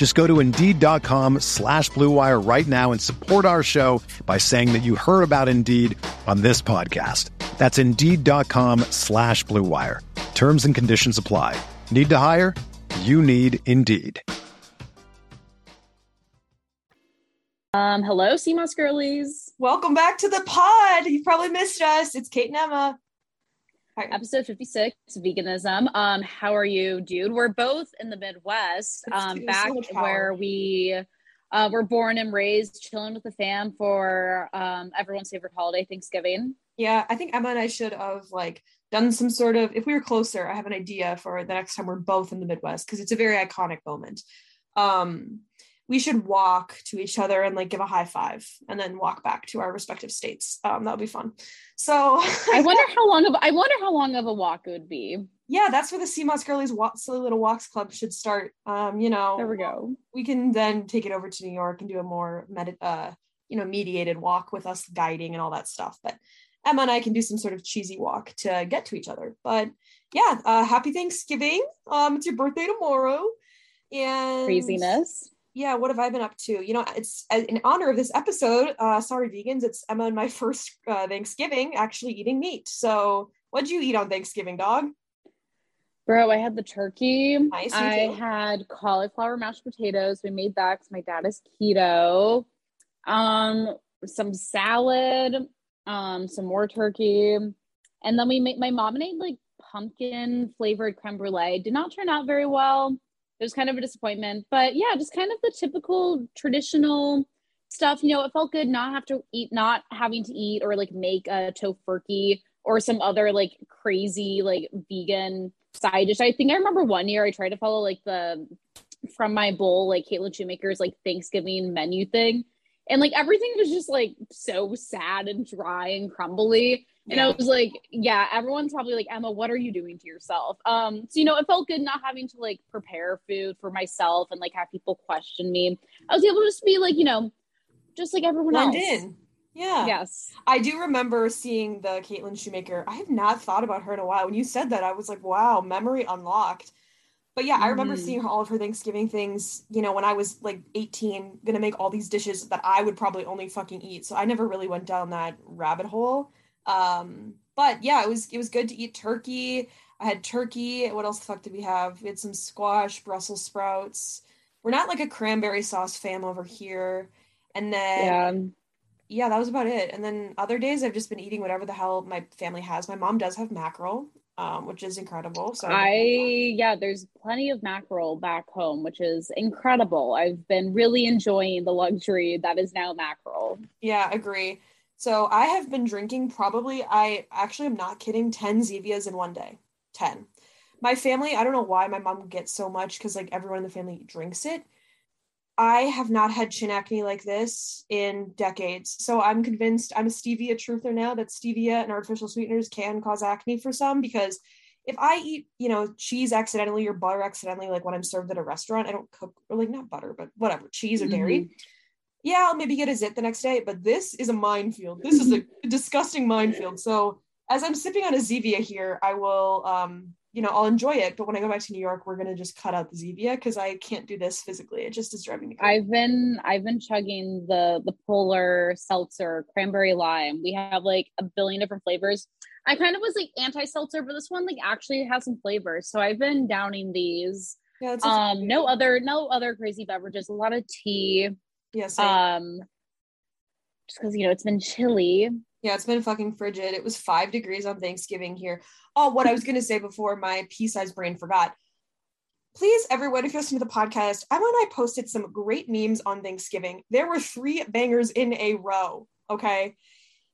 Just go to Indeed.com slash BlueWire right now and support our show by saying that you heard about Indeed on this podcast. That's Indeed.com slash BlueWire. Terms and conditions apply. Need to hire? You need Indeed. Um, hello, Sea Moss girlies. Welcome back to the pod. You probably missed us. It's Kate and Emma. Episode 56, veganism. Um, how are you, dude? We're both in the Midwest, um, back so where we uh, were born and raised, chilling with the fam for um, everyone's favorite holiday, Thanksgiving. Yeah, I think Emma and I should have like done some sort of if we were closer, I have an idea for the next time we're both in the Midwest because it's a very iconic moment. Um we should walk to each other and like give a high five and then walk back to our respective states. Um that would be fun. So I wonder how long of I wonder how long of a walk it would be. yeah, that's where the Sea Moss Girlies Walk, Silly Little Walks Club should start. Um, you know, There we go. we can then take it over to New York and do a more med- uh, you know, mediated walk with us guiding and all that stuff. But Emma and I can do some sort of cheesy walk to get to each other. But yeah, uh, happy Thanksgiving. Um, it's your birthday tomorrow. And Craziness. Yeah, what have I been up to? You know, it's uh, in honor of this episode. Uh, sorry, vegans. It's Emma and my first uh, Thanksgiving actually eating meat. So, what'd you eat on Thanksgiving, dog? Bro, I had the turkey. Nice, I had cauliflower mashed potatoes. We made that because my dad is keto. Um, some salad, um, some more turkey, and then we made my mom made like pumpkin flavored creme brulee. Did not turn out very well. It was kind of a disappointment, but yeah, just kind of the typical traditional stuff. You know, it felt good not have to eat, not having to eat or like make a tofurkey or some other like crazy like vegan side dish. I think I remember one year I tried to follow like the from my bowl like Caitlin Shoemaker's like Thanksgiving menu thing, and like everything was just like so sad and dry and crumbly. And I was like, yeah, everyone's probably like, Emma, what are you doing to yourself? Um, so you know, it felt good not having to like prepare food for myself and like have people question me. I was able to just be like, you know, just like everyone Blend else. in. Yeah. Yes. I do remember seeing the Caitlin Shoemaker. I have not thought about her in a while. When you said that, I was like, wow, memory unlocked. But yeah, I remember Mhm. seeing all of her Thanksgiving things, you know, when I was like 18, gonna make all these dishes that I would probably only fucking eat. So I never really went down that rabbit hole. Um, but yeah, it was it was good to eat turkey. I had turkey. What else the fuck did we have? We had some squash, Brussels sprouts. We're not like a cranberry sauce fam over here. And then Yeah. yeah, that was about it. And then other days I've just been eating whatever the hell my family has. My mom does have mackerel, um, which is incredible. So I yeah, there's plenty of mackerel back home, which is incredible. I've been really enjoying the luxury that is now mackerel. yeah, agree. So I have been drinking probably I actually am not kidding, 10 Zevias in one day. 10. My family, I don't know why my mom gets so much because like everyone in the family drinks it. I have not had chin acne like this in decades. So I'm convinced I'm a stevia truther now that stevia and artificial sweeteners can cause acne for some because if I eat, you know, cheese accidentally or butter accidentally, like when I'm served at a restaurant, I don't cook or like not butter, but whatever, cheese or dairy. Mm-hmm. Yeah, I'll maybe get a zit the next day, but this is a minefield. This is a disgusting minefield. So as I'm sipping on a Zevia here, I will um you know, I'll enjoy it, but when I go back to New York, we're gonna just cut out the Zevia because I can't do this physically. It just is driving me crazy. I've been I've been chugging the the polar seltzer cranberry lime. We have like a billion different flavors. I kind of was like anti seltzer, but this one like actually has some flavors. So I've been downing these. yeah, Um, no other no other crazy beverages. A lot of tea. Yeah. Um, just because you know it's been chilly. Yeah, it's been fucking frigid. It was five degrees on Thanksgiving here. Oh, what I was gonna say before my pea-sized brain forgot. Please, everyone, if you listen to the podcast, Emma and I posted some great memes on Thanksgiving. There were three bangers in a row. Okay.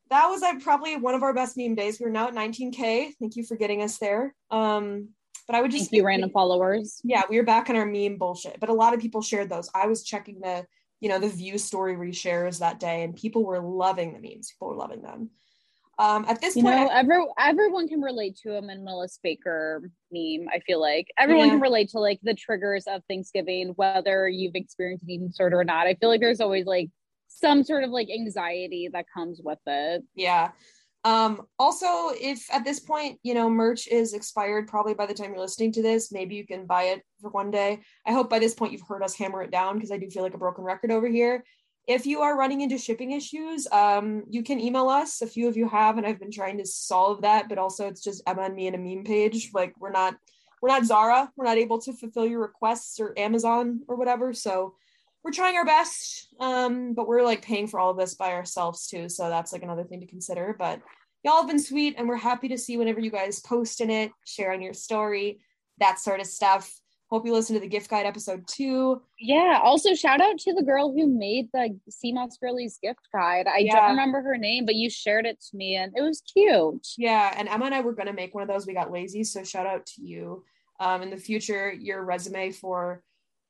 That was like probably one of our best meme days. We're now at 19K. Thank you for getting us there. Um, but I would just Thank you, random followers. Yeah, we were back on our meme bullshit. But a lot of people shared those. I was checking the, you know, the view story reshares that day, and people were loving the memes. People were loving them. Um, at this You point, know, I- every, everyone can relate to a minimalist baker meme. I feel like everyone Yeah. can relate to like the triggers of Thanksgiving, whether you've experienced an eating disorder or not. I feel like there's always like some sort of like anxiety that comes with it. yeah. Um, also, if at this point, you know, merch is expired probably by the time you're listening to this, maybe you can buy it for one day. I hope by this point you've heard us hammer it down because I do feel like a broken record over here. If you are running into shipping issues, um, you can email us. A few of you have, and I've been trying to solve that, but also it's just Emma and me and a meme page. Like we're not we're not Zara. We're not able to fulfill your requests or Amazon or whatever. So we're trying our best. Um, but we're like paying for all of this by ourselves too. So that's like another thing to consider. But y'all have been sweet and we're happy to see whenever you guys post in it, share on your story, that sort of stuff. Hope you listen to the gift guide episode too. Yeah. Also, shout out to the girl who made the Sea Moss Girlies gift guide. I Yeah. don't remember her name, but you shared it to me and it was cute. Yeah, and Emma and I were gonna make one of those. We got lazy, so shout out to you. Um, in the future, your resume for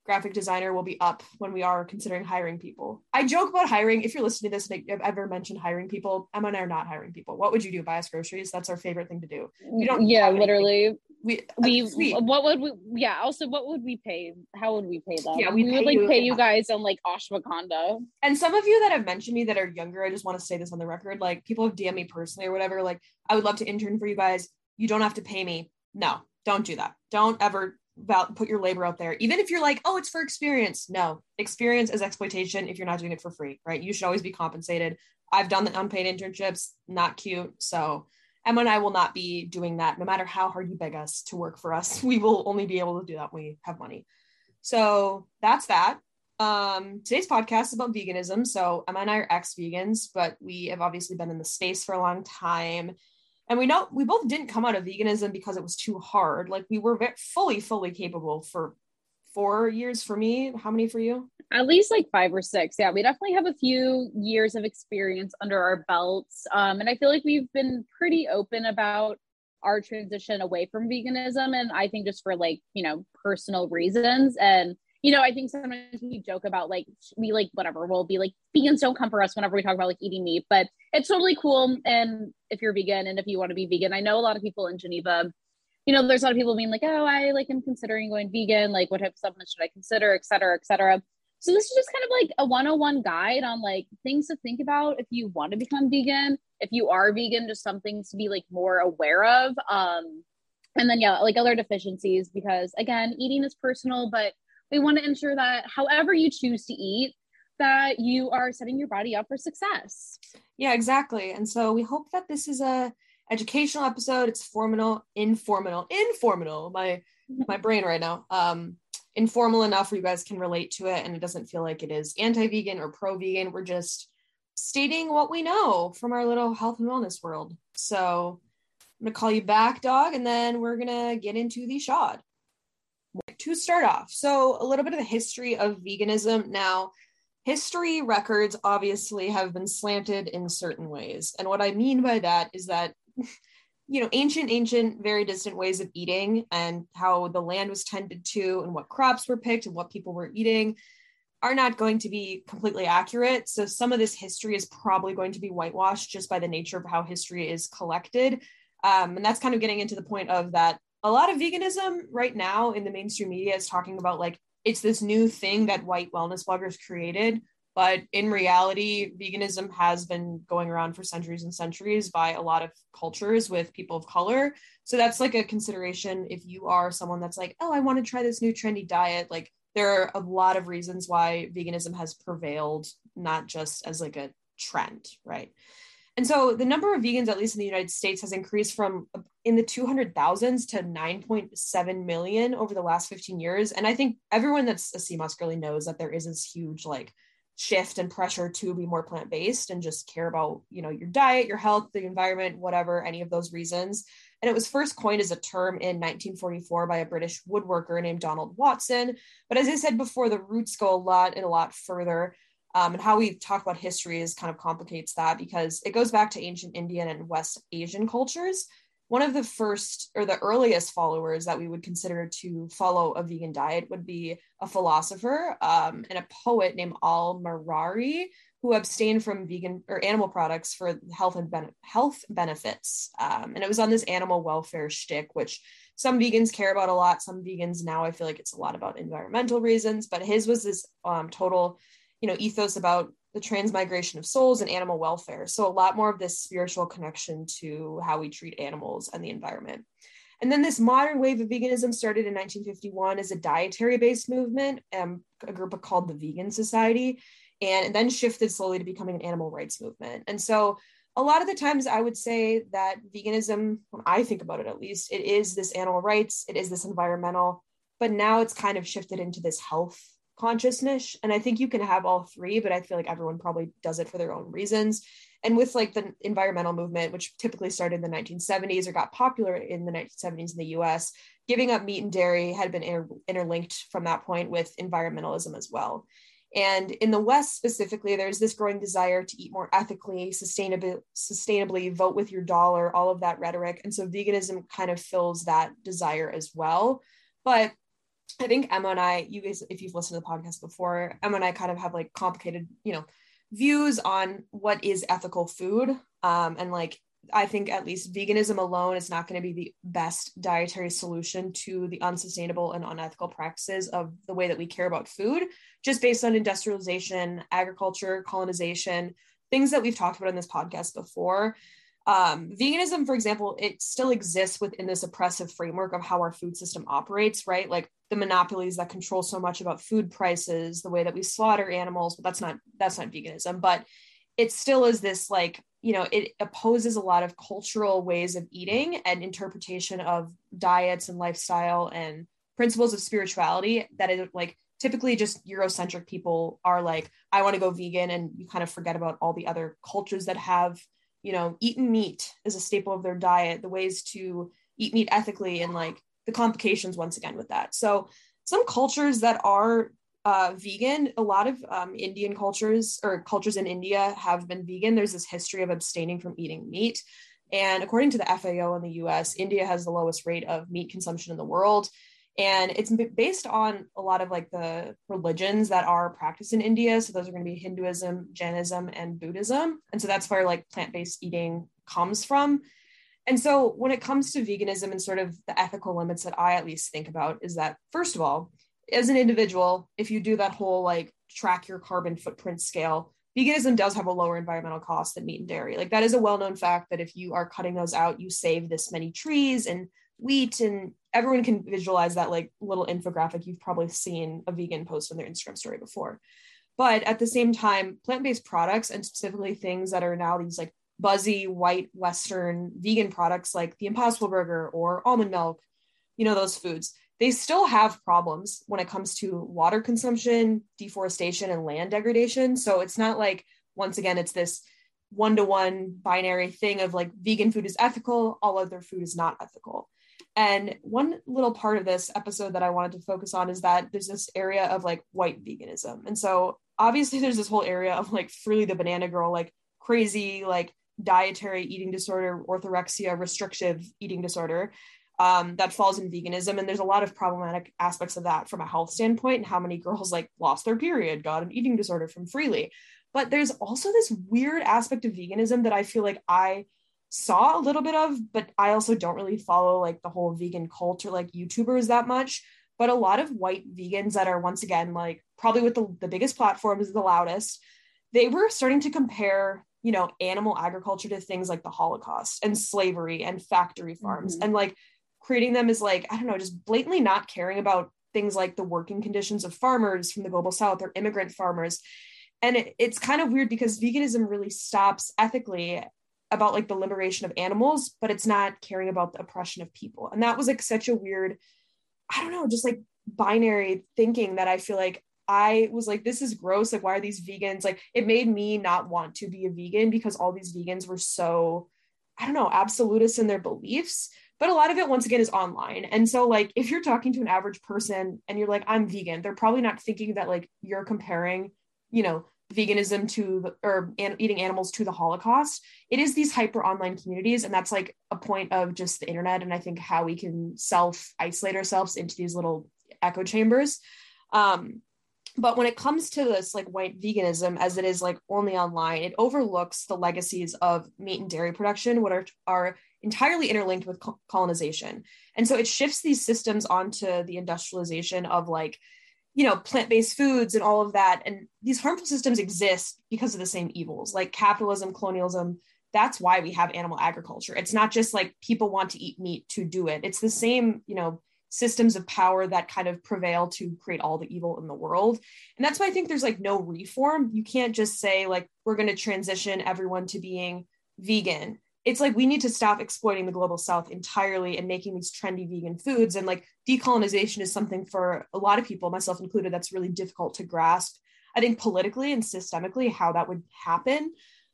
graphic designer will be up when we are considering hiring people. I joke about hiring. If you're listening to this and I've ever mentioned hiring people, Emma and I are not hiring people. What would you do? Buy us groceries? That's our favorite thing to do. We don't yeah, literally. We We uh, what would we yeah, also what would we pay? How would we pay them? Yeah, we we'd like you- pay you guys on like ashwagandha. and some of you that have mentioned me that are younger, I just want to say this on the record. Like people have DM me personally or whatever. Like I would love to intern for you guys. You don't have to pay me. No, don't do that. Don't ever about put your labor out there. Even if you're like, oh, it's for experience. No, experience is exploitation if you're not doing it for free, right? You should always be compensated. I've done the unpaid internships, not cute. So Emma and I will not be doing that. No matter how hard you beg us to work for us, we will only be able to do that when we have money. So that's that um today's podcast is about veganism so emma and i are ex-vegans but we have obviously been in the space for a long time and we know we both didn't come out of veganism because it was too hard like we were fully fully capable for four years for me how many for you At least like five or six. Yeah, we definitely have a few years of experience under our belts. Um, and I feel like we've been pretty open about our transition away from veganism. And I think just for like, you know, personal reasons. And, you know, I think sometimes we joke about like, we like, whatever, we'll be like, vegans don't come for us whenever we talk about like eating meat, but it's totally cool. And if you're vegan and if you want to be vegan, I know a lot of people in Geneva you know, there's a lot of people being like, oh, I like am considering going vegan. Like, what type of supplements should I consider, et cetera, et cetera. So this is just kind of like a 101 guide on like things to think about if you want to become vegan. If you are vegan, just some things to be like more aware of. Um, and then yeah, like other deficiencies because again, eating is personal, but we want to ensure that however you choose to eat, that you are setting your body up for success. yeah exactly. And so we hope that this is a educational episode. It's formal informal informal my my brain right now. Um informal enough where you guys can relate to it and it doesn't feel like it is anti-vegan or pro-vegan. We're just stating what we know from our little health and wellness world. So i'm gonna call you back dog and then we're gonna get into the shot to start off so a little bit of the history of veganism. Now history records obviously have been slanted in certain ways and what i mean by that is that you know ancient ancient very distant ways of eating and how the land was tended to and what crops were picked and what people were eating are not going to be completely accurate. So some of this history is probably going to be whitewashed just by the nature of how history is collected. Um, and that's kind of getting into the point of that a lot of veganism right now in the mainstream media is talking about like it's this new thing that white wellness bloggers created but in reality veganism has been going around for centuries and centuries by a lot of cultures with people of color. So that's like a consideration if you are someone that's like oh i want to try this new trendy diet like there are a lot of reasons why veganism has prevailed not just as like a trend right and so the number of vegans at least in the united states has increased from in the 200,000s to 9.7 million over the last 15 years. And i think everyone that's a sea moss girly knows that there is this huge like shift and pressure to be more plant-based and just care about you know your diet your health the environment whatever any of those reasons. And it was first coined as a term in 1944 by a british woodworker named donald watson. But as i said before the roots go a lot and a lot further um, and how we talk about history is kind of complicates that because it goes back to ancient indian and west asian cultures one of the first or the earliest followers that we would consider to follow a vegan diet would be a philosopher um, and a poet named Al Marari, who abstained from vegan or animal products for health and ben- health benefits. Um, and it was on this animal welfare shtick, which some vegans care about a lot. Some vegans now, I feel like it's a lot about environmental reasons, but his was this um, total, you know, ethos about the transmigration of souls and animal welfare. So, a lot more of this spiritual connection to how we treat animals and the environment. And then this modern wave of veganism started in 1951 as a dietary based movement, um, a group called the Vegan Society, and then shifted slowly to becoming an animal rights movement. And so, a lot of the times I would say that veganism, when I think about it at least, it is this animal rights, it is this environmental, but now it's kind of shifted into this health consciousness and i think you can have all three but i feel like everyone probably does it for their own reasons. And with like the environmental movement which typically started in the 1970s or got popular in the 1970s in the us giving up meat and dairy had been inter- interlinked from that point with environmentalism as well. And in the west specifically there's this growing desire to eat more ethically sustainably sustainably vote with your dollar all of that rhetoric. And so veganism kind of fills that desire as well. But I think Emma and I, you guys, if you've listened to the podcast before, Emma and I kind of have like complicated, you know, views on what is ethical food. Um, and like, I think at least veganism alone is not going to be the best dietary solution to the unsustainable and unethical practices of the way that we care about food, just based on industrialization, agriculture, colonization, things that we've talked about in this podcast before um, veganism, for example, it still exists within this oppressive framework of how our food system operates, right? Like the monopolies that control so much about food prices, the way that we slaughter animals, but that's not that's not veganism, but it still is this like you know it opposes a lot of cultural ways of eating and interpretation of diets and lifestyle and principles of spirituality that is like typically just eurocentric people are like i want to go vegan and you kind of forget about all the other cultures that have you know, eaten meat as a staple of their diet, the ways to eat meat ethically, and like the complications once again with that. So, some cultures that are uh, vegan, a lot of um, Indian cultures or cultures in India have been vegan. There's this history of abstaining from eating meat. And according to the FAO in the US, India has the lowest rate of meat consumption in the world and it's based on a lot of like the religions that are practiced in india so those are going to be hinduism jainism and buddhism and so that's where like plant-based eating comes from and so when it comes to veganism and sort of the ethical limits that i at least think about is that first of all as an individual if you do that whole like track your carbon footprint scale veganism does have a lower environmental cost than meat and dairy. Like that is a well-known fact that if you are cutting those out you save this many trees and wheat and everyone can visualize that like little infographic you've probably seen a vegan post on their instagram story before. But at the same time plant-based products and specifically things that are now these like buzzy white western vegan products like the impossible burger or almond milk you know those foods they still have problems when it comes to water consumption deforestation and land degradation so it's not like once again it's this one to one binary thing of like vegan food is ethical all other food is not ethical and one little part of this episode that I wanted to focus on is that there's this area of like white veganism. And so obviously there's this whole area of like Freelee the Banana Girl, like crazy, like dietary eating disorder, orthorexia, restrictive eating disorder um, that falls in veganism. And there's a lot of problematic aspects of that from a health standpoint and how many girls like lost their period, got an eating disorder from Freelee. But there's also this weird aspect of veganism that I feel like I saw a little bit of, but I also don't really follow like the whole vegan cult or like YouTubers that much. But a lot of white vegans that are once again like probably with the, the biggest platforms, the loudest, they were starting to compare, you know, animal agriculture to things like the Holocaust and slavery and factory farms mm-hmm. and like creating them is like, I don't know, just blatantly not caring about things like the working conditions of farmers from the global south or immigrant farmers and it, it's kind of weird because veganism really stops ethically about like the liberation of animals, but it's not caring about the oppression of people. And that was like such a weird, I don't know, just like binary thinking that I feel like I was like, this is gross. Like, why are these vegans? Like, it made me not want to be a vegan because all these vegans were so, I don't know, absolutist in their beliefs. But a lot of it, once again, is online. And so, like, if you're talking to an average person and you're like, I'm vegan, they're probably not thinking that, like, you're comparing, you know, veganism to the, or an, eating animals to the holocaust it is these hyper online communities and that's like a point of just the internet and i think how we can self isolate ourselves into these little echo chambers um but when it comes to this like white veganism as it is like only online it overlooks the legacies of meat and dairy production what are are entirely interlinked with colonization. And so it shifts these systems onto the industrialization of like you know plant-based foods and all of that. And these harmful systems exist because of the same evils like capitalism colonialism. That's why we have animal agriculture. It's not just like people want to eat meat to do it. It's the same you know systems of power that kind of prevail to create all the evil in the world. And that's why i think there's like no reform. You can't just say like we're going to transition everyone to being vegan. It's like we need to stop exploiting the global south entirely and making these trendy vegan foods. And like decolonization is something for a lot of people myself included that's really difficult to grasp i think politically and systemically how that would happen.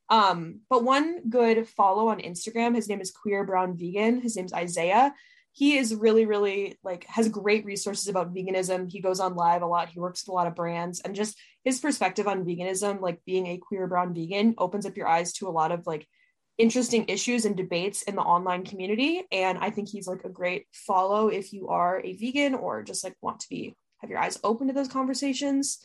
Um, but one good follow on instagram his name is queer brown vegan. His name's isaiah he is really really like has great resources about veganism. He goes on live a lot. He works with a lot of brands. And just his perspective on veganism like being a queer brown vegan opens up your eyes to a lot of like interesting issues and debates in the online community. And i think he's like a great follow if you are a vegan or just like want to be have your eyes open to those conversations.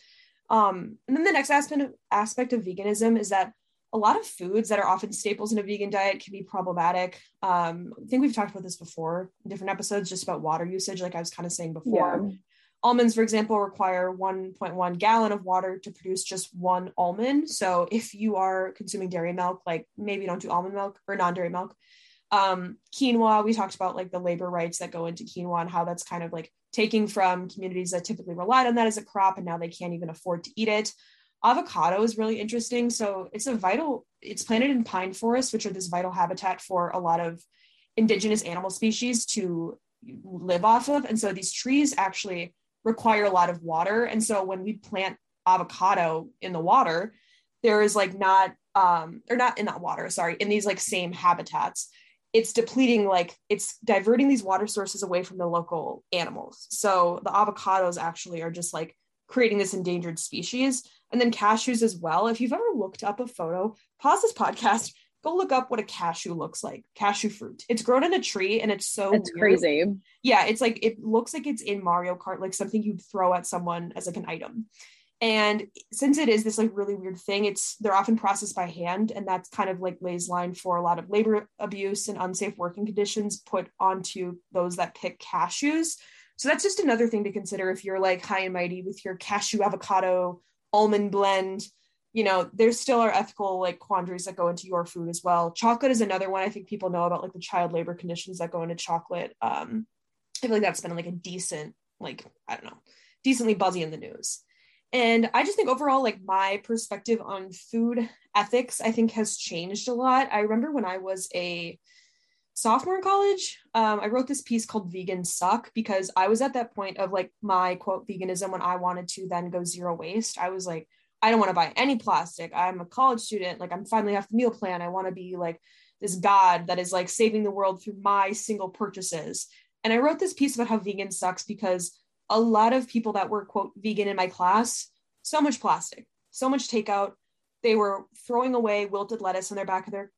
Um, and then the next aspect of, aspect of veganism is that a lot of foods that are often staples in a vegan diet can be problematic um, i think we've talked about this before in different episodes just about water usage like i was kind of saying before yeah. Almonds, for example, require 1.1 gallon of water to produce just one almond. So if you are consuming dairy milk, like maybe don't do almond milk or non-dairy milk. Um, quinoa, we talked about like the labor rights that go into quinoa and how that's kind of like taking from communities that typically relied on that as a crop and now they can't even afford to eat it. Avocado is really interesting. So it's a vital, it's planted in pine forests, which are this vital habitat for a lot of indigenous animal species to live off of. And so these trees actually require a lot of water. And so when we plant avocado in the water, there is like not um or not in that water, sorry, in these like same habitats. It's depleting like it's diverting these water sources away from the local animals. So the avocados actually are just like creating this endangered species. And then cashews as well. If you've ever looked up a photo, pause this podcast, go look up what a cashew looks like cashew fruit. It's grown in a tree and it's so it's crazy. Yeah it's like it looks like it's in mario kart like something you'd throw at someone as like an item. And since it is this like really weird thing it's they're often processed by hand and that's kind of like lays line for a lot of labor abuse and unsafe working conditions put onto those that pick cashews. So that's just another thing to consider if you're like high and mighty with your cashew avocado almond blend you know, there still are ethical like quandaries that go into your food as well. Chocolate is another one I think people know about, like the child labor conditions that go into chocolate. Um, I feel like that's been like a decent, like, I don't know, decently buzzy in the news. And I just think overall, like my perspective on food ethics, I think has changed a lot. I remember when I was a sophomore in college, um, I wrote this piece called Vegan Suck because I was at that point of like my quote veganism when I wanted to then go zero waste. I was like, I don't want to buy any plastic. I'm a college student. Like I'm finally off the meal plan. I want to be like this God that is like saving the world through my single purchases. And I wrote this piece about how vegan sucks because a lot of people that were quote vegan in my class, so much plastic, so much takeout. They were throwing away wilted lettuce in their back of their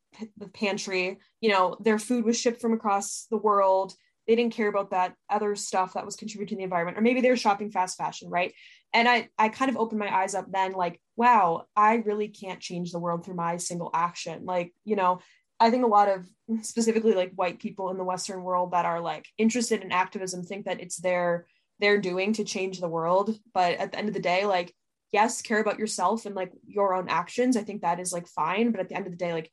pantry. You know, their food was shipped from across the world. They didn't care about that other stuff that was contributing to the environment, or maybe they were shopping fast fashion, right? and i i kind of opened my eyes up then like wow i really can't change the world through my single action like you know i think a lot of specifically like white people in the western world that are like interested in activism think that it's their their doing to change the world but at the end of the day like yes care about yourself and like your own actions i think that is like fine but at the end of the day like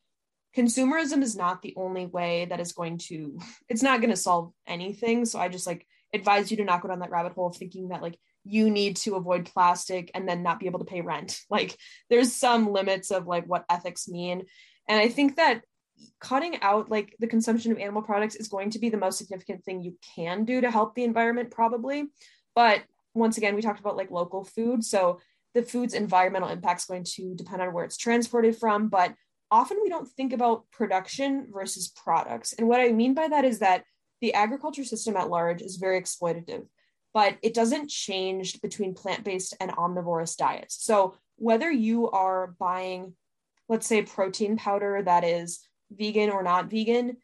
consumerism is not the only way that is going to it's not going to solve anything so i just like advise you to not go down that rabbit hole of thinking that like you need to avoid plastic and then not be able to pay rent. Like there's some limits of like what ethics mean. And I think that cutting out like the consumption of animal products is going to be the most significant thing you can do to help the environment probably. But once again, we talked about like local food. So the food's environmental impact is going to depend on where it's transported from, but often we don't think about production versus products. And what I mean by that is that the agriculture system at large is very exploitative, but it doesn't change between plant based and omnivorous diets. So whether you are buying, let's say, protein powder that is vegan or not vegan,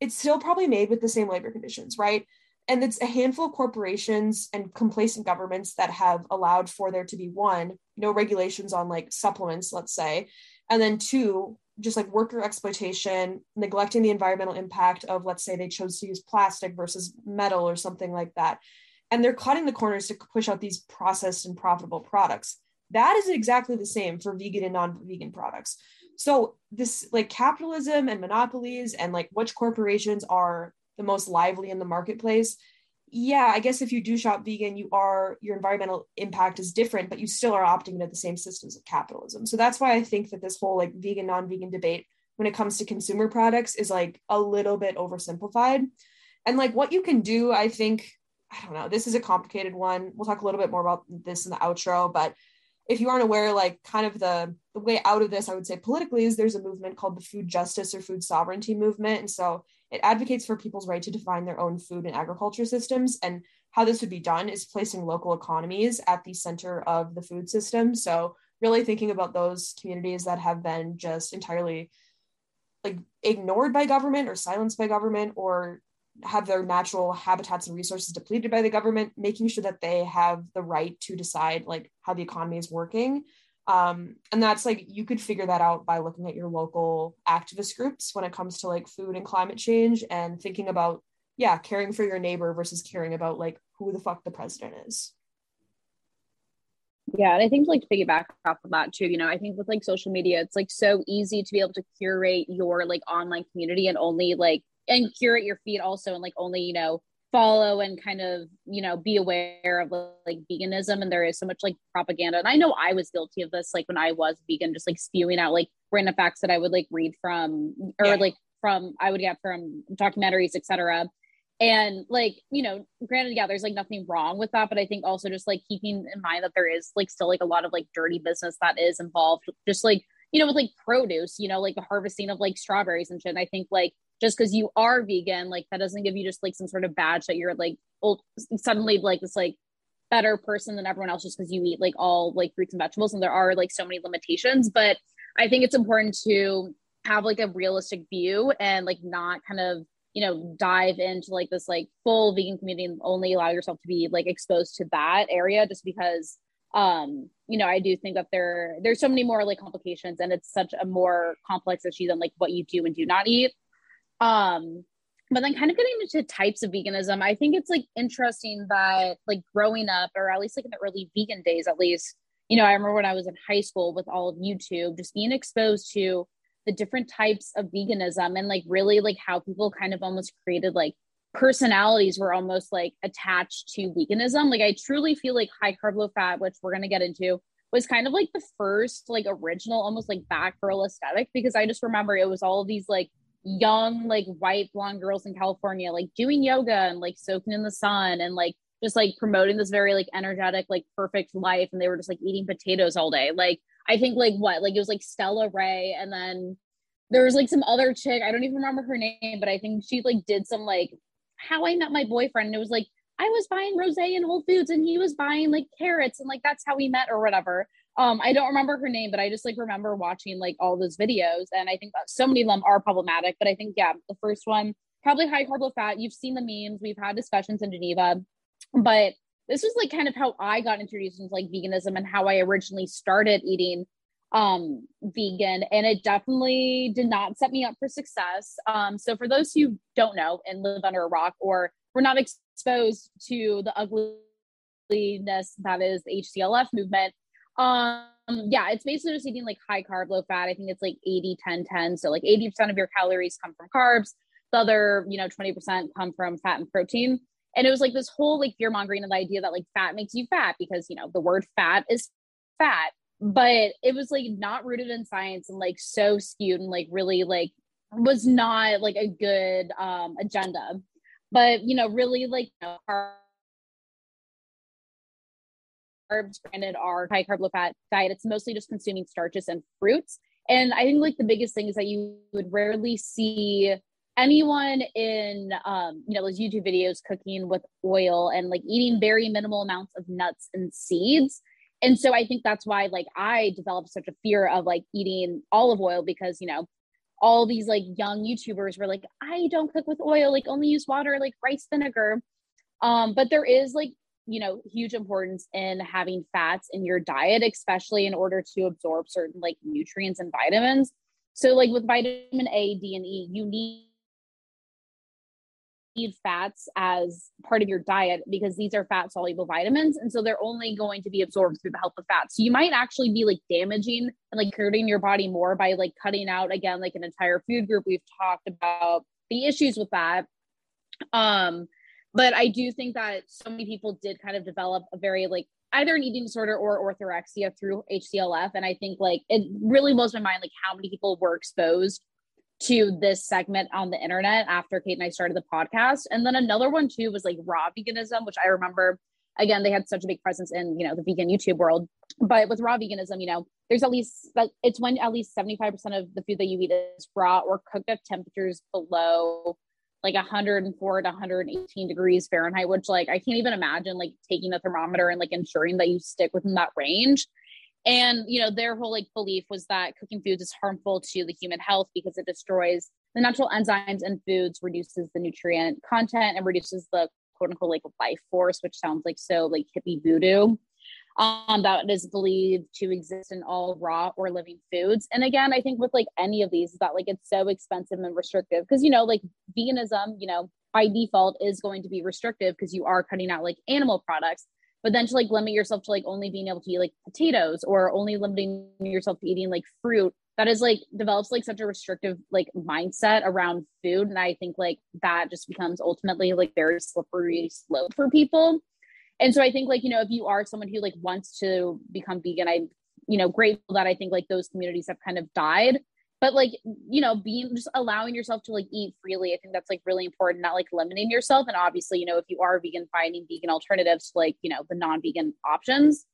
it's still probably made with the same labor conditions, right? And it's a handful of corporations and complacent governments that have allowed for there to be one, no regulations on like supplements, let's say, and then two, just like worker exploitation, neglecting the environmental impact of, let's say, they chose to use plastic versus metal or something like that. And they're cutting the corners to push out these processed and profitable products. That is exactly the same for vegan and non vegan products. So, this like capitalism and monopolies and like which corporations are the most lively in the marketplace yeah, I guess if you do shop vegan, you are your environmental impact is different, but you still are opting into the same systems of capitalism. So that's why I think that this whole like vegan, non-vegan debate when it comes to consumer products is like a little bit oversimplified. And like what you can do, I think, I don't know, this is a complicated one. We'll talk a little bit more about this in the outro, but if you aren't aware, like kind of the the way out of this, I would say politically is there's a movement called the food justice or food sovereignty movement. And so it advocates for people's right to define their own food and agriculture systems. And how this would be done is placing local economies at the center of the food system. So, really thinking about those communities that have been just entirely like ignored by government or silenced by government or have their natural habitats and resources depleted by the government making sure that they have the right to decide like how the economy is working um, and that's like you could figure that out by looking at your local activist groups when it comes to like food and climate change and thinking about yeah caring for your neighbor versus caring about like who the fuck the president is. Yeah and i think like to piggyback off of that too you know i think with like social media it's like so easy to be able to curate your like online community and only like and curate your feed also and like only you know follow and kind of you know be aware of like veganism. And there is so much like propaganda. And i know i was guilty of this like when i was vegan just like spewing out like random facts that i would like read from or yeah. like from i would get from documentaries etc and like you know granted yeah there's like nothing wrong with that. But i think also just like keeping in mind that there is like still like a lot of like dirty business that is involved just like you know with like produce you know like the harvesting of like strawberries and shit. And i think like just because you are vegan like that doesn't give you just like some sort of badge that you're like old, suddenly like this like better person than everyone else just because you eat like all like fruits and vegetables and there are like so many limitations but i think it's important to have like a realistic view and like not kind of you know dive into like this like full vegan community and only allow yourself to be like exposed to that area just because um you know i do think that there there's so many more like complications and it's such a more complex issue than like what you do and do not eat um, but then kind of getting into types of veganism, I think it's like interesting that like growing up, or at least like in the early vegan days, at least, you know, I remember when I was in high school with all of YouTube, just being exposed to the different types of veganism and like really like how people kind of almost created like personalities were almost like attached to veganism. Like I truly feel like high carb, low fat, which we're gonna get into, was kind of like the first like original, almost like back girl aesthetic because I just remember it was all these like young like white blonde girls in California like doing yoga and like soaking in the sun and like just like promoting this very like energetic like perfect life and they were just like eating potatoes all day. Like I think like what? Like it was like Stella Rae and then there was like some other chick I don't even remember her name but I think she like did some like how I met my boyfriend and it was like I was buying rose in Whole Foods and he was buying like carrots and like that's how we met or whatever um i don't remember her name but i just like remember watching like all those videos and i think that so many of them are problematic but i think yeah the first one probably high carb low fat. You've seen the memes. We've had discussions in geneva but this was like kind of how i got introduced into like veganism and how i originally started eating um vegan and it definitely did not set me up for success. Um so for those who don't know and live under a rock or were not exposed to the ugliness that is the hclf movement um, yeah, it's basically just eating like high carb, low fat. I think it's like 80, 10, 10. So like 80% of your calories come from carbs. The other, you know, 20% come from fat and protein. And it was like this whole like fear mongering of the idea that like fat makes you fat because, you know, the word fat is fat. But it was like not rooted in science and like so skewed and like really like was not like a good um agenda. But, you know, really like you know, carbs, granted, our high carb, low fat diet, it's mostly just consuming starches and fruits. And I think like the biggest thing is that you would rarely see anyone in um, you know those YouTube videos cooking with oil and like eating very minimal amounts of nuts and seeds. And so I think that's why like I developed such a fear of like eating olive oil because you know all these like young YouTubers were like, I don't cook with oil, like only use water, like rice vinegar. Um, but there is like you know huge importance in having fats in your diet especially in order to absorb certain like nutrients and vitamins. So like with vitamin a d and e you need need fats as part of your diet because these are fat soluble vitamins and so they're only going to be absorbed through the help of fats. So you might actually be like damaging and like hurting your body more by like cutting out again like an entire food group. We've talked about the issues with that. Um but I do think that so many people did kind of develop a very like either an eating disorder or orthorexia through HCLF. And I think like it really blows my mind like how many people were exposed to this segment on the internet after Kate and I started the podcast. And then another one too was like raw veganism, which I remember again, they had such a big presence in, you know, the vegan YouTube world. But with raw veganism, you know, there's at least like it's when at least 75% of the food that you eat is raw or cooked at temperatures below like 104 to 118 degrees Fahrenheit, which like I can't even imagine like taking a thermometer and like ensuring that you stick within that range. And you know, their whole like belief was that cooking foods is harmful to the human health because it destroys the natural enzymes in foods, reduces the nutrient content, and reduces the quote unquote like life force, which sounds like so like hippie voodoo um, that is believed to exist in all raw or living foods. And again, I think with like any of these, is that like it's so expensive and restrictive because you know, like veganism, you know, by default is going to be restrictive because you are cutting out like animal products. But then to like limit yourself to like only being able to eat like potatoes or only limiting yourself to eating like fruit, that is like develops like such a restrictive like mindset around food. And I think like that just becomes ultimately like very slippery slope for people and so i think like you know if you are someone who like wants to become vegan i you know grateful that i think like those communities have kind of died. But like you know being just allowing yourself to like eat freely i think that's like really important not like limiting yourself. And obviously you know if you are vegan finding vegan alternatives to like you know the non-vegan options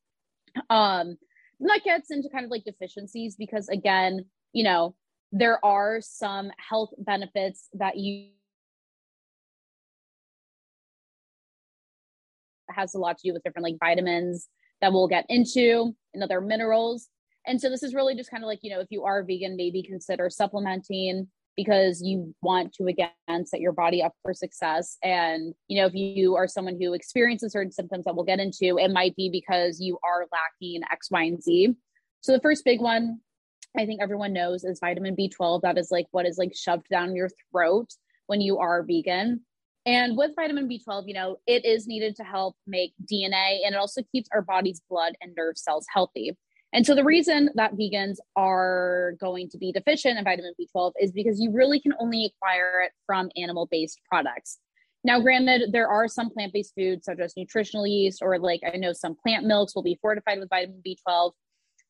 um that gets into kind of like deficiencies because again you know there are some health benefits that you has a lot to do with different like vitamins that we'll get into and other minerals. And so this is really just kind of like, you know, if you are vegan, maybe consider supplementing because you want to again set your body up for success. And, you know, if you are someone who experiences certain symptoms that we'll get into, it might be because you are lacking X, Y, and Z. So the first big one I think everyone knows is vitamin B12. That is like what is like shoved down your throat when you are vegan. And with vitamin B12, you know, it is needed to help make DNA and it also keeps our body's blood and nerve cells healthy. And so the reason that vegans are going to be deficient in vitamin B12 is because you really can only acquire it from animal based products. Now, granted, there are some plant based foods such as nutritional yeast, or like I know some plant milks will be fortified with vitamin B12,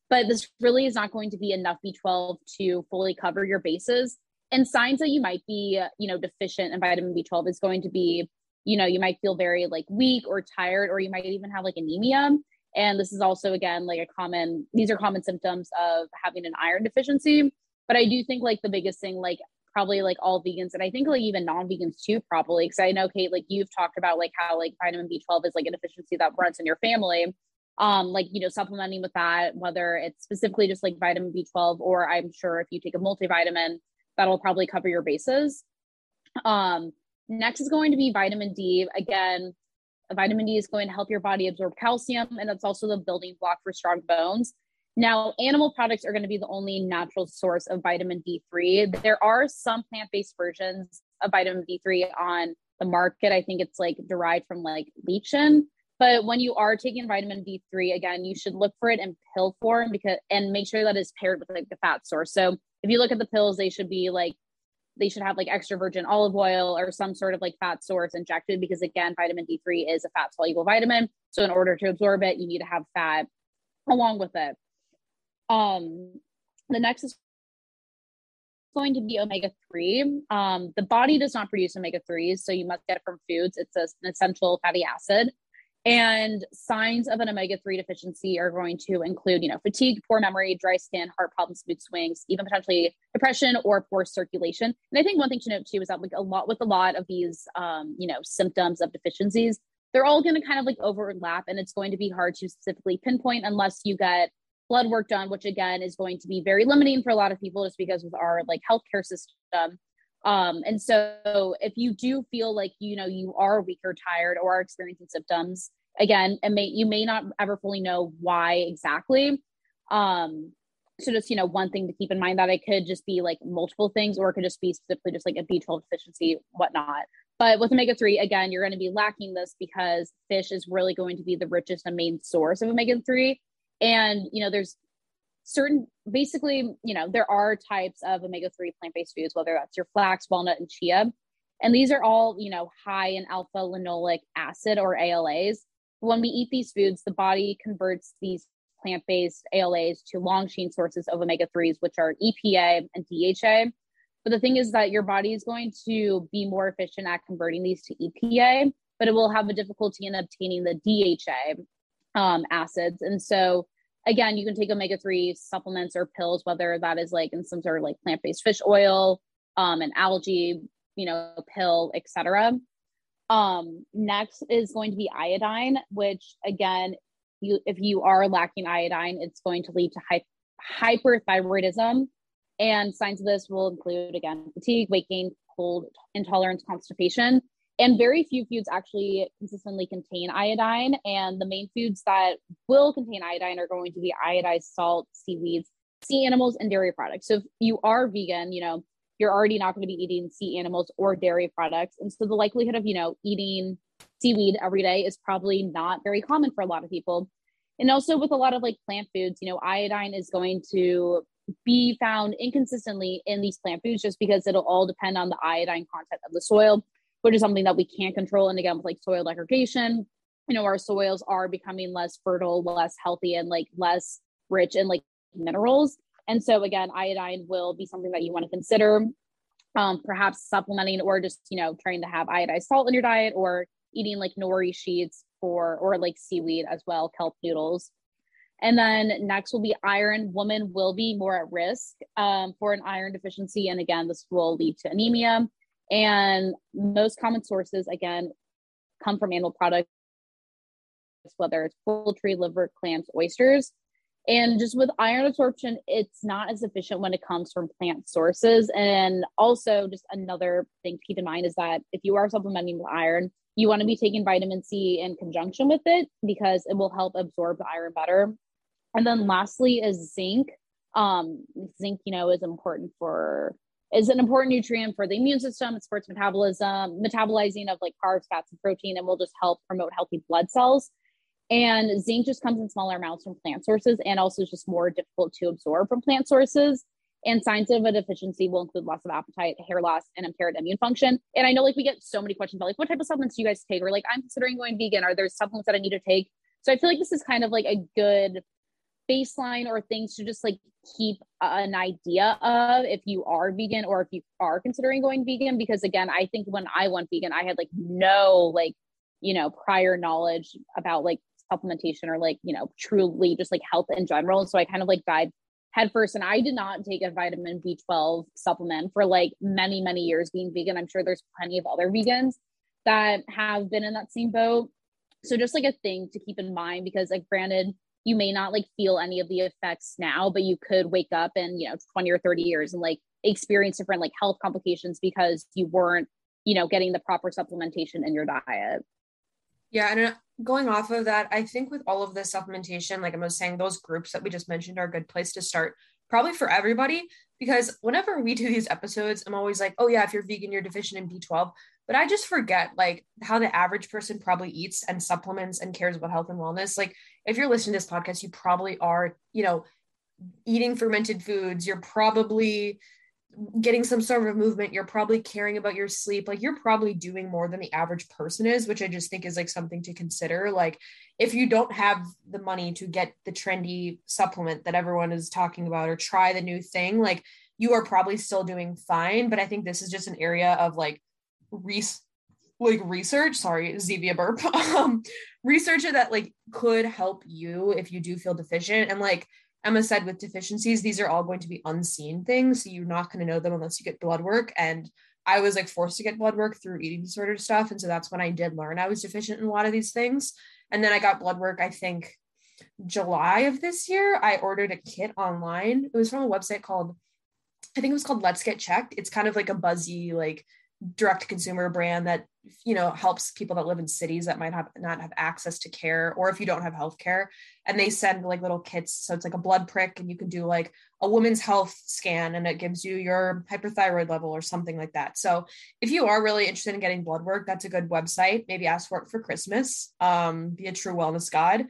but this really is not going to be enough B12 to fully cover your bases and signs that you might be you know deficient in vitamin b12 is going to be you know you might feel very like weak or tired or you might even have like anemia. And this is also again like a common these are common symptoms of having an iron deficiency. But i do think like the biggest thing like probably like all vegans and i think like even non-vegans too probably because i know kate like you've talked about like how like vitamin b12 is like a deficiency that runs in your family. Um like you know supplementing with that whether it's specifically just like vitamin b12 or i'm sure if you take a multivitamin that'll probably cover your bases. Um, next is going to be vitamin D. Again, vitamin D is going to help your body absorb calcium, and that's also the building block for strong bones. Now, animal products are going to be the only natural source of vitamin D3. There are some plant based versions of vitamin D3 on the market. I think it's like derived from like lecithin. But when you are taking vitamin D3, again, you should look for it in pill form because and make sure that it's paired with like the fat source. So if you look at the pills, they should be like they should have like extra virgin olive oil or some sort of like fat source injected because again, vitamin D3 is a fat soluble vitamin. So in order to absorb it, you need to have fat along with it. Um, the next is going to be omega 3. Um, the body does not produce omega 3s, so you must get it from foods. It's a, an essential fatty acid. And signs of an omega 3 deficiency are going to include, you know, fatigue, poor memory, dry skin, heart problems, mood swings, even potentially depression or poor circulation. And I think one thing to note too is that like a lot with a lot of these um, you know, symptoms of deficiencies, they're all going to kind of like overlap and it's going to be hard to specifically pinpoint unless you get blood work done, which again is going to be very limiting for a lot of people just because with our like healthcare system. Um, and so if you do feel like you know you are weak or tired or are experiencing symptoms, again, it may you may not ever fully know why exactly. Um, so just you know one thing to keep in mind that it could just be like multiple things or it could just be specifically just like a b12 deficiency whatnot but with omega-3 again you're going to be lacking this because fish is really going to be the richest and main source of omega-3 and you know there's certain basically you know there are types of omega-3 plant-based foods whether that's your flax walnut and chia. And these are all you know high in alpha linoleic acid or alas when we eat these foods the body converts these plant-based alas to long chain sources of omega-3s which are epa and dha but the thing is that your body is going to be more efficient at converting these to epa but it will have a difficulty in obtaining the dha um, acids. And so again, you can take omega 3 supplements or pills, whether that is like in some sort of like plant based fish oil, um, an algae, you know, pill, etc. Um, next is going to be iodine, which again, you if you are lacking iodine, it's going to lead to hy- hyperthyroidism. And signs of this will include again fatigue, weight gain, cold intolerance, constipation and very few foods actually consistently contain iodine and the main foods that will contain iodine are going to be iodized salt seaweeds sea animals and dairy products. So if you are vegan you know you're already not going to be eating sea animals or dairy products. And so the likelihood of you know eating seaweed every day is probably not very common for a lot of people. And also with a lot of like plant foods you know iodine is going to be found inconsistently in these plant foods just because it'll all depend on the iodine content of the soil which is something that we can't control. And again, with like soil degradation, you know, our soils are becoming less fertile, less healthy, and like less rich in like minerals. And so again, iodine will be something that you want to consider. Um, perhaps supplementing or just you know trying to have iodized salt in your diet or eating like nori sheets for or like seaweed as well kelp noodles and then next will be iron women will be more at risk um, for an iron deficiency and again this will lead to anemia and most common sources, again, come from animal products, whether it's poultry, liver, clams, oysters. And just with iron absorption, it's not as efficient when it comes from plant sources. And also, just another thing to keep in mind is that if you are supplementing with iron, you want to be taking vitamin C in conjunction with it because it will help absorb the iron better. And then lastly is zinc. Um, zinc, you know, is important for is an important nutrient for the immune system. It supports metabolism, metabolizing of like carbs, fats, and protein, and will just help promote healthy blood cells. And zinc just comes in smaller amounts from plant sources and also is just more difficult to absorb from plant sources. And signs of a deficiency will include loss of appetite, hair loss, and impaired immune function. And I know like we get so many questions about like what type of supplements do you guys take? Or like I'm considering going vegan. Are there supplements that I need to take? So I feel like this is kind of like a good baseline or things to just like keep an idea of if you are vegan or if you are considering going vegan because again i think when i went vegan i had like no like you know prior knowledge about like supplementation or like you know truly just like health in general. So i kind of like died headfirst and i did not take a vitamin b12 supplement for like many many years being vegan. I'm sure there's plenty of other vegans that have been in that same boat. So just like a thing to keep in mind because like granted you may not like feel any of the effects now, but you could wake up in, you know, 20 or 30 years and like experience different like health complications because you weren't, you know, getting the proper supplementation in your diet. Yeah. And uh, going off of that, I think with all of this supplementation, like I was saying, those groups that we just mentioned are a good place to start, probably for everybody. Because whenever we do these episodes, I'm always like, oh, yeah, if you're vegan, you're deficient in B12 but I just forget like how the average person probably eats and supplements and cares about health and wellness. Like if you're listening to this podcast, you probably are, you know, eating fermented foods, you're probably getting some sort of movement, you're probably caring about your sleep. Like you're probably doing more than the average person is, which I just think is like something to consider. Like if you don't have the money to get the trendy supplement that everyone is talking about or try the new thing, like you are probably still doing fine. But I think this is just an area of like re- like research sorry zevia burp um, research it that like could help you if you do feel deficient and like Emma said with deficiencies, these are all going to be unseen things. So you're not going to know them unless you get blood work. And I was like forced to get blood work through eating disorder stuff. And so that's when I did learn I was deficient in a lot of these things. And then I got blood work, I think July of this year. I ordered a kit online. It was from a website called, I think it was called Let's Get Checked. It's kind of like a buzzy, like direct consumer brand that you know helps people that live in cities that might have not have access to care or if you don't have health care and they send like little kits. So it's like a blood prick and you can do like a woman's health scan and it gives you your hyperthyroid level or something like that. So if you are really interested in getting blood work that's a good website. Maybe ask for it for christmas um, be a true wellness god.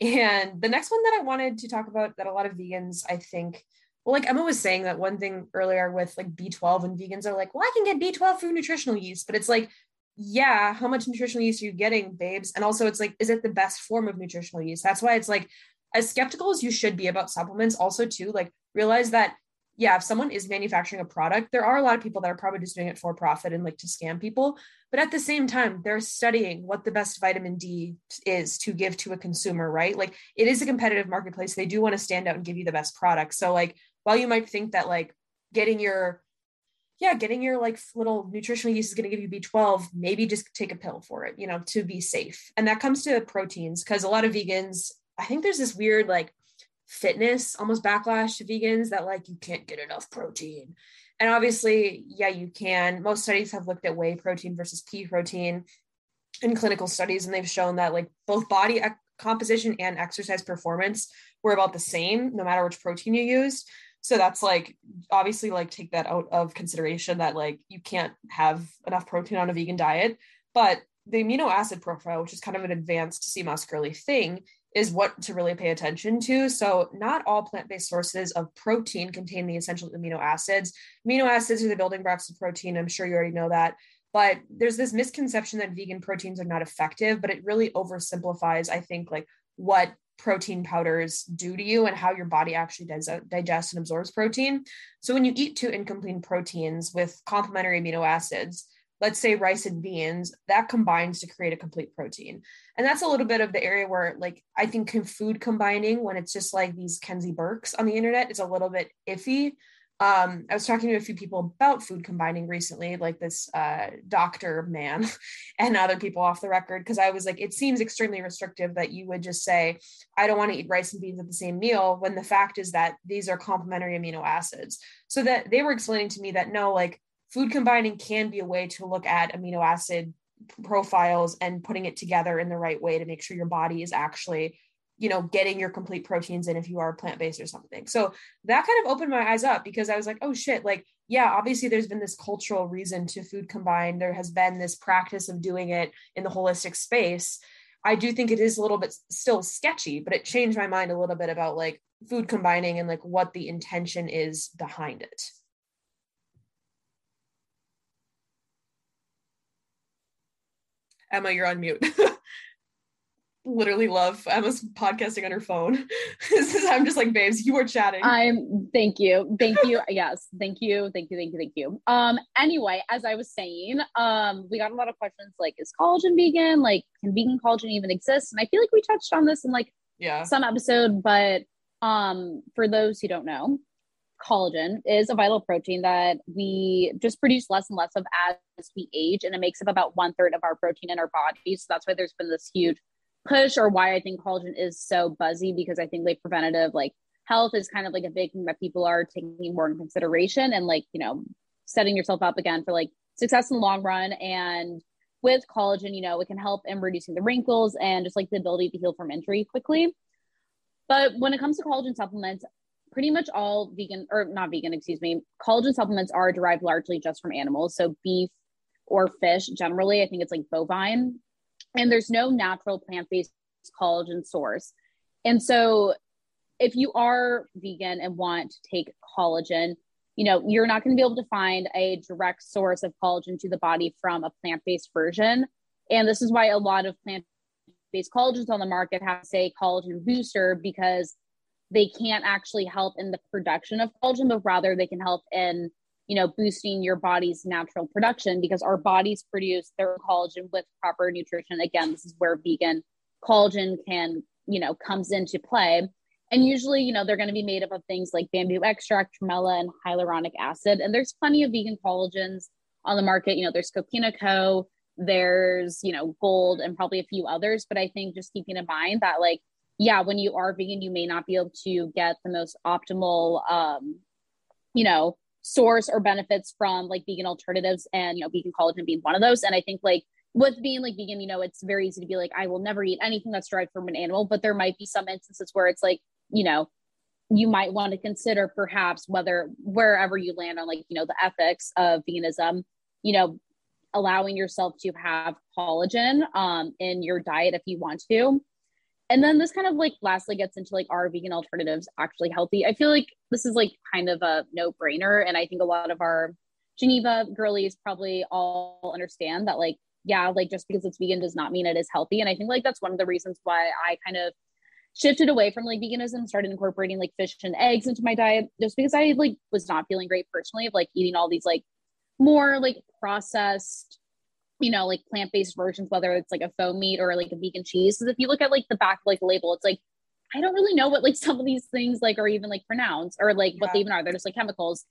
And the next one that i wanted to talk about that a lot of vegans i think well, like Emma was saying that one thing earlier with like B12 and vegans are like, well, I can get B12 through nutritional yeast, but it's like, yeah, how much nutritional yeast are you getting, babes? And also, it's like, is it the best form of nutritional yeast? That's why it's like, as skeptical as you should be about supplements, also, too, like, realize that, yeah, if someone is manufacturing a product, there are a lot of people that are probably just doing it for profit and like to scam people. But at the same time, they're studying what the best vitamin D is to give to a consumer, right? Like, it is a competitive marketplace. They do want to stand out and give you the best product. So, like, while you might think that like getting your yeah getting your like little nutritional yeast is going to give you b12 maybe just take a pill for it you know to be safe. And that comes to proteins because a lot of vegans i think there's this weird like fitness almost backlash to vegans that like you can't get enough protein. And obviously yeah you can. Most studies have looked at whey protein versus pea protein in clinical studies and they've shown that like both body composition and exercise performance were about the same no matter which protein you used so that's like obviously like take that out of consideration that like you can't have enough protein on a vegan diet but the amino acid profile which is kind of an advanced Sea Moss girly thing is what to really pay attention to. So not all plant-based sources of protein contain the essential amino acids. Amino acids are the building blocks of protein. I'm sure you already know that. But there's this misconception that vegan proteins are not effective but it really oversimplifies i think like what protein powders do to you and how your body actually does digests and absorbs protein. So when you eat two incomplete proteins with complementary amino acids, let's say rice and beans, that combines to create a complete protein. And that's a little bit of the area where like I think food combining when it's just like these Kenzie Burkes on the internet is a little bit iffy um, I was talking to a few people about food combining recently, like this uh, doctor man and other people off the record, because I was like, it seems extremely restrictive that you would just say, I don't want to eat rice and beans at the same meal, when the fact is that these are complementary amino acids. So that they were explaining to me that no, like food combining can be a way to look at amino acid profiles and putting it together in the right way to make sure your body is actually you know getting your complete proteins in if you are plant-based or something. So that kind of opened my eyes up because i was like oh shit like yeah obviously there's been this cultural reason to food combined there has been this practice of doing it in the holistic space. I do think it is a little bit still sketchy but it changed my mind a little bit about like food combining and like what the intention is behind it. Emma you're on mute literally love Emma's podcasting on her phone. this is I'm just like, babes, you are chatting. I'm thank you. Thank you. yes. Thank you. Thank you. Thank you. Thank you. Um, anyway, as I was saying, um, we got a lot of questions like, is collagen vegan? Like, can vegan collagen even exist? And I feel like we touched on this in like yeah some episode, but um, for those who don't know, collagen is a vital protein that we just produce less and less of as we age, and it makes up about one third of our protein in our bodies. So that's why there's been this huge push or why I think collagen is so buzzy because I think like preventative like health is kind of like a big thing that people are taking more in consideration and like, you know, setting yourself up again for like success in the long run. And with collagen, you know, it can help in reducing the wrinkles and just like the ability to heal from injury quickly. But when it comes to collagen supplements, pretty much all vegan or not vegan, excuse me, collagen supplements are derived largely just from animals. So beef or fish generally, I think it's like bovine and there's no natural plant-based collagen source. And so if you are vegan and want to take collagen you know you're not going to be able to find a direct source of collagen to the body from a plant-based version. And this is why a lot of plant-based collagens on the market have say collagen booster because they can't actually help in the production of collagen but rather they can help in you know, boosting your body's natural production because our bodies produce their collagen with proper nutrition. Again, this is where vegan collagen can, you know, comes into play. And usually, you know, they're going to be made up of things like bamboo extract, tremella, and hyaluronic acid. And there's plenty of vegan collagens on the market. You know, there's Coquina Co, there's, you know, Gold, and probably a few others. But I think just keeping in mind that, like, yeah, when you are vegan, you may not be able to get the most optimal, um, you know, source or benefits from like vegan alternatives and, you know, vegan collagen being one of those. And I think like with being like vegan, you know, it's very easy to be like, I will never eat anything that's derived from an animal, but there might be some instances where it's like, you know, you might want to consider perhaps whether wherever you land on like, you know, the ethics of veganism, you know, allowing yourself to have collagen um, in your diet if you want to and then this kind of like lastly gets into like are vegan alternatives actually healthy? I feel like this is like kind of a no brainer and i think a lot of our geneva girlies probably all understand that like yeah like just because it's vegan does not mean it is healthy and i think like that's one of the reasons why i kind of shifted away from like veganism started incorporating like fish and eggs into my diet just because i like was not feeling great personally of like eating all these like more like processed you know, like plant based versions, whether it's like a faux meat or like a vegan cheese. Because if you look at like the back like the label, it's like I don't really know what like some of these things like are even like pronounced or like yeah. what they even are. They're just like chemicals.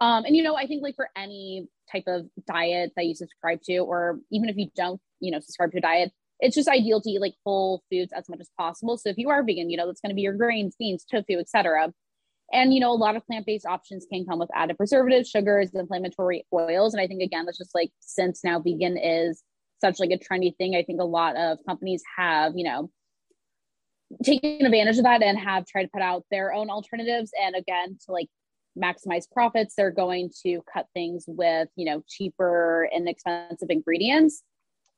Um, and you know, I think like for any type of diet that you subscribe to, or even if you don't, you know, subscribe to a diet, it's just ideal to eat like whole foods as much as possible. So if you are vegan, you know, that's going to be your grains, beans, tofu, etc. And you know, a lot of plant-based options can come with added preservatives, sugars, inflammatory oils. And I think again, that's just like since now vegan is such like a trendy thing, I think a lot of companies have, you know, taken advantage of that and have tried to put out their own alternatives. And again, to like maximize profits, they're going to cut things with, you know, cheaper and expensive ingredients.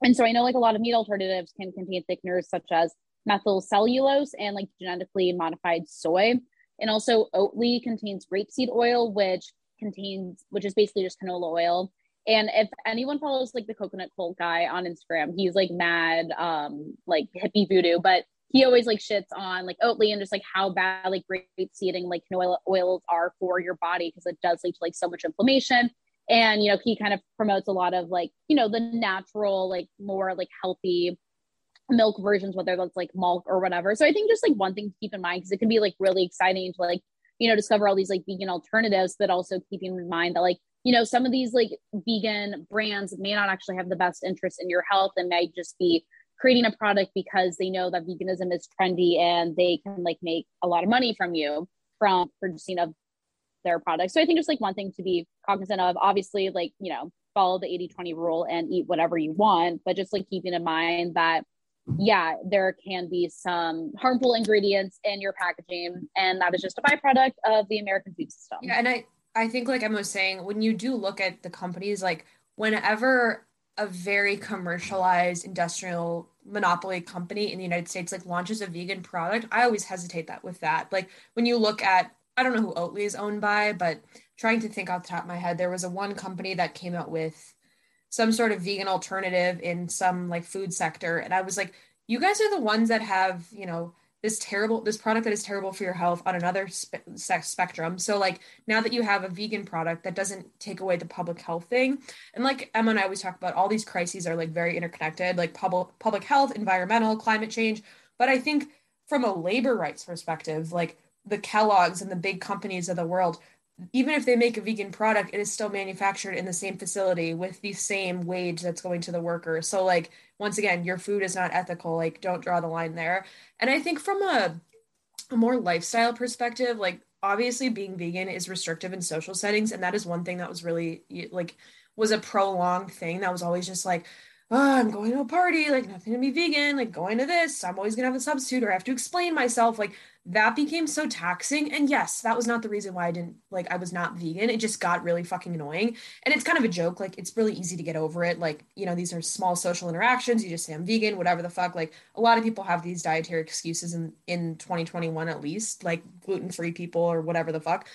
And so I know like a lot of meat alternatives can contain thickeners such as methyl cellulose and like genetically modified soy. And also Oatly contains rapeseed oil, which contains, which is basically just canola oil. And if anyone follows like the coconut cult guy on Instagram, he's like mad, um, like hippie voodoo, but he always like shits on like Oatly and just like how bad like rapeseed and like canola oils are for your body because it does lead to like so much inflammation. And you know, he kind of promotes a lot of like, you know, the natural, like more like healthy milk versions, whether that's like milk or whatever. So I think just like one thing to keep in mind because it can be like really exciting to like, you know, discover all these like vegan alternatives, but also keeping in mind that like, you know, some of these like vegan brands may not actually have the best interest in your health and might just be creating a product because they know that veganism is trendy and they can like make a lot of money from you from purchasing of their products. So I think just like one thing to be cognizant of, obviously, like, you know, follow the 80 20 rule and eat whatever you want, but just like keeping in mind that yeah, there can be some harmful ingredients in your packaging, and that is just a byproduct of the American food system. Yeah, and I I think like Emma was saying, when you do look at the companies, like whenever a very commercialized industrial monopoly company in the United States like launches a vegan product, I always hesitate that with that. Like when you look at I don't know who Oatly is owned by, but trying to think off the top of my head, there was a one company that came out with some sort of vegan alternative in some like food sector. And i was like you guys are the ones that have you know this terrible this product that is terrible for your health on another spe- spectrum. So like now that you have a vegan product that doesn't take away the public health thing and like emma and i always talk about all these crises are like very interconnected like public public health environmental climate change. But i think from a labor rights perspective like the kellogg's and the big companies of the world even if they make a vegan product, it is still manufactured in the same facility with the same wage that's going to the worker. So like once again, your food is not ethical. Like don't draw the line there. And I think from a, a more lifestyle perspective, like obviously being vegan is restrictive in social settings, and that is one thing that was really like was a prolonged thing that was always just like oh, I'm going to a party, like nothing to be vegan, like going to this, I'm always gonna have a substitute or I have to explain myself. Like that became so taxing. And yes, that was not the reason why I didn't like I was not vegan. It just got really fucking annoying. And it's kind of a joke. Like it's really easy to get over it. Like, you know, these are small social interactions. You just say I'm vegan, whatever the fuck. Like a lot of people have these dietary excuses in in 2021 at least, like gluten-free people or whatever the fuck.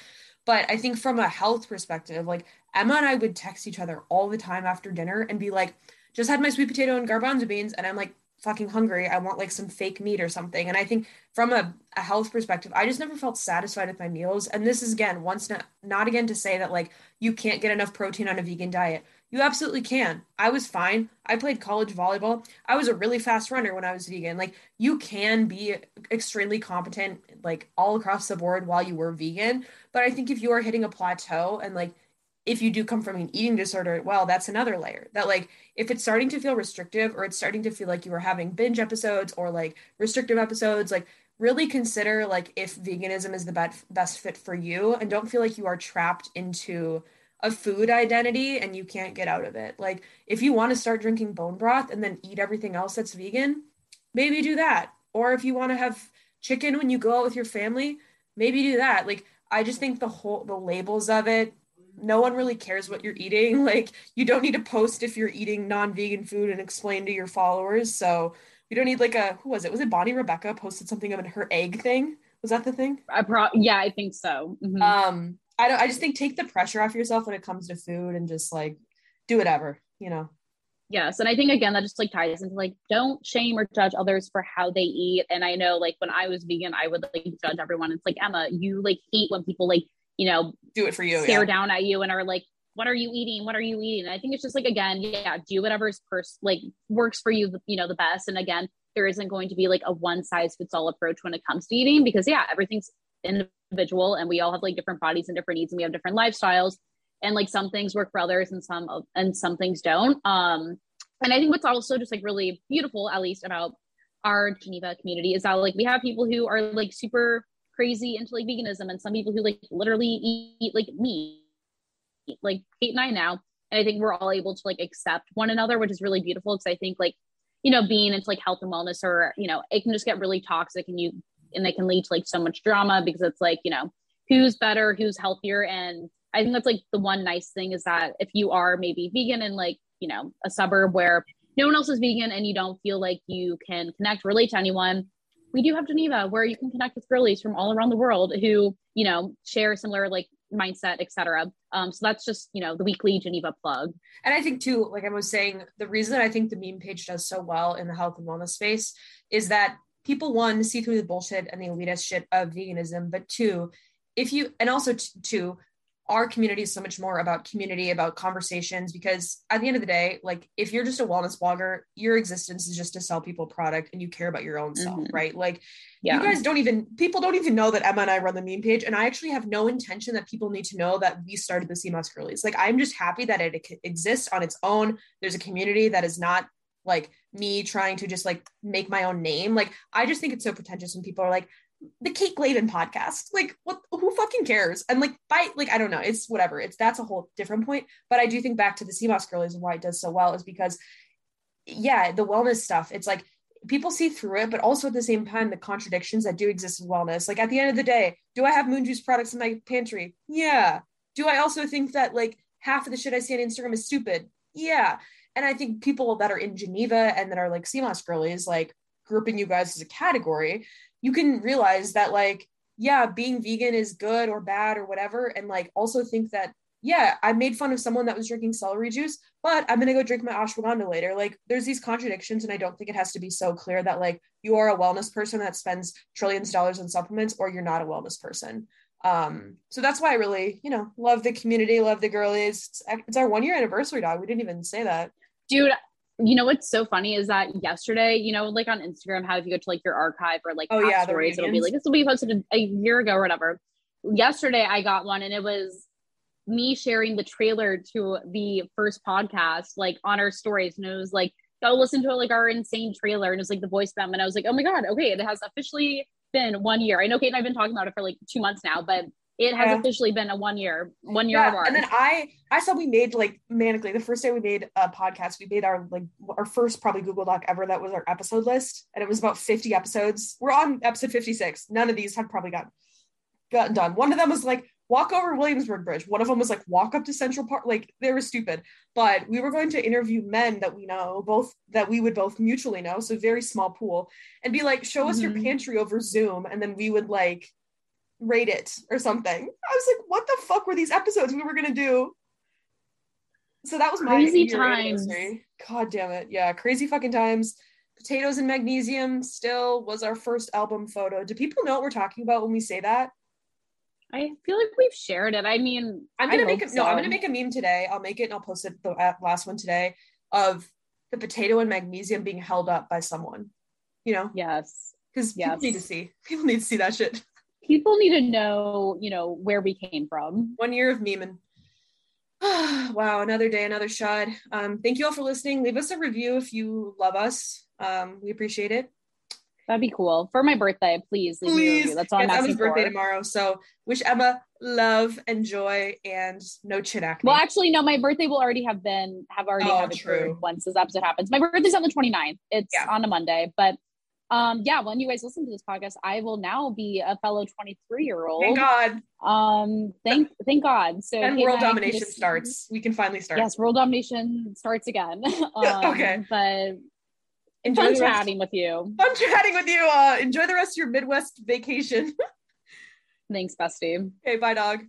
But I think from a health perspective, like Emma and I would text each other all the time after dinner and be like, just had my sweet potato and garbanzo beans and I'm like, fucking hungry. I want like some fake meat or something. And I think from a, a health perspective, I just never felt satisfied with my meals. And this is again, once not, not again to say that like you can't get enough protein on a vegan diet. You absolutely can. I was fine. I played college volleyball. I was a really fast runner when I was vegan. Like you can be extremely competent like all across the board while you were vegan, but I think if you are hitting a plateau and like if you do come from an eating disorder, well, that's another layer. That like if it's starting to feel restrictive or it's starting to feel like you are having binge episodes or like restrictive episodes, like really consider like if veganism is the best best fit for you and don't feel like you are trapped into a food identity and you can't get out of it. Like if you want to start drinking bone broth and then eat everything else that's vegan, maybe do that. Or if you want to have chicken when you go out with your family, maybe do that. Like I just think the whole the labels of it no one really cares what you're eating. Like you don't need to post if you're eating non-vegan food and explain to your followers. So you don't need like a who was it? Was it Bonny Rebecca posted something of her egg thing? Was that the thing? I pro- yeah, I think so. Mm-hmm. Um, I don't. I just think take the pressure off yourself when it comes to food and just like do whatever, you know. Yes, and I think again that just like ties into like don't shame or judge others for how they eat. And I know like when I was vegan, I would like judge everyone. It's like Emma, you like hate when people like you know, do it for you, stare yeah. down at you and are like, what are you eating? What are you eating? And I think it's just like, again, yeah, do whatever's pers- like works for you, you know, the best. And again, there isn't going to be like a one size fits all approach when it comes to eating because yeah, everything's individual and we all have like different bodies and different needs and we have different lifestyles and like some things work for others and some and some things don't. Um, and I think what's also just like really beautiful, at least about our Geneva community, is that like we have people who are like super crazy into like veganism and some people who like literally eat, eat like meat like Kate and I now. And I think we're all able to like accept one another, which is really beautiful because I think like, you know, being into like health and wellness or, you know, it can just get really toxic and you and it can lead to like so much drama because it's like, you know, who's better, who's healthier. And I think that's like the one nice thing is that if you are maybe vegan in like, you know, a suburb where no one else is vegan and you don't feel like you can connect, relate to anyone, we do have Geneva where you can connect with girlies from all around the world who, you know, share similar like mindset, etc. Um, so that's just, you know, the weekly Geneva plug. And I think too, like I was saying, the reason I think the meme page does so well in the health and wellness space is that people one see through the bullshit and the elitist shit of veganism, but two, if you and also t- two our community is so much more about community, about conversations, because at the end of the day, like if you're just a wellness blogger, your existence is just to sell people product and you care about your own self, mm-hmm. right? Like yeah. you guys don't even, people don't even know that Emma and I run the meme page. And I actually have no intention that people need to know that we started the Sea Moss Girlies. Like I'm just happy that it exists on its own. There's a community that is not like me trying to just like make my own name. Like I just think it's so pretentious when people are like, the Kate Glavan podcast. Like, what? Who fucking cares? And like, by like, I don't know. It's whatever. It's that's a whole different point. But I do think back to the Sea Moss girlies and why it does so well is because, yeah, the wellness stuff. It's like people see through it, but also at the same time, the contradictions that do exist in wellness. Like at the end of the day, do I have moon juice products in my pantry? Yeah. Do I also think that like half of the shit I see on Instagram is stupid? Yeah. And I think people that are in Geneva and that are like Sea Moss girlies, like grouping you guys as a category, you can realize that like yeah being vegan is good or bad or whatever. And like also think that yeah i made fun of someone that was drinking celery juice but i'm gonna go drink my ashwagandha later. Like there's these contradictions and i don't think it has to be so clear that like you are a wellness person that spends trillions of dollars on supplements or you're not a wellness person. Um so that's why i really you know love the community love the girlies. It's, it's our one year anniversary dog. We didn't even say that. Dude you know what's so funny is that yesterday, you know, like on Instagram, how if you go to like your archive or like oh yeah, stories, it'll be like this will be posted a, a year ago or whatever. Yesterday, I got one, and it was me sharing the trailer to the first podcast, like on our stories, and it was like go listen to it, like our insane trailer, and it's like the voice them, and I was like, oh my god, okay, it has officially been one year. I know Kate and I've been talking about it for like two months now, but it has yeah. officially been a one year one year yeah. and then i i saw we made like manically the first day we made a podcast we made our like our first probably google doc ever that was our episode list and it was about 50 episodes we're on episode 56 none of these have probably gotten gotten done one of them was like walk over williamsburg bridge one of them was like walk up to central park like they were stupid but we were going to interview men that we know both that we would both mutually know so very small pool and be like show us mm-hmm. your pantry over zoom and then we would like rate it or something. I was like, what the fuck were these episodes we were gonna do? So that was my crazy times. God damn it. Yeah, crazy fucking times. Potatoes and Magnesium still was our first album photo. Do people know what we're talking about when we say that? I feel like we've shared it. I mean, I'm gonna make a, hope no. I'm gonna make a meme today. I'll make it and I'll post it the last one today of the potato and magnesium being held up by someone. You know, Yes. because people need to see. People need to see that shit. People need to know, you know, where we came from. One year of memeing. wow, another day, another shot. Um, thank you all for listening. Leave us a review if you love us. Um, we appreciate it. That'd be cool. For my birthday, please leave me a Please. review. That's all I'm Yes, asking Emma's birthday for. tomorrow. So wish Emma love and joy and no chin acne. Well, actually, no, my birthday will already have been have already Oh, have true. once this episode happens. My birthday's on the 29th. It's Yeah. on a Monday. But um yeah, when you guys listen to this podcast, I will now be a fellow 23 year old. Thank God. Um thank thank God. So And world domination just- starts. We can finally start. Yes, world domination starts again. um, Okay. But Enjoy fun chatting with you. Fun chatting with you. Uh, enjoy the rest of your Midwest vacation. Thanks, bestie. okay, bye, dog.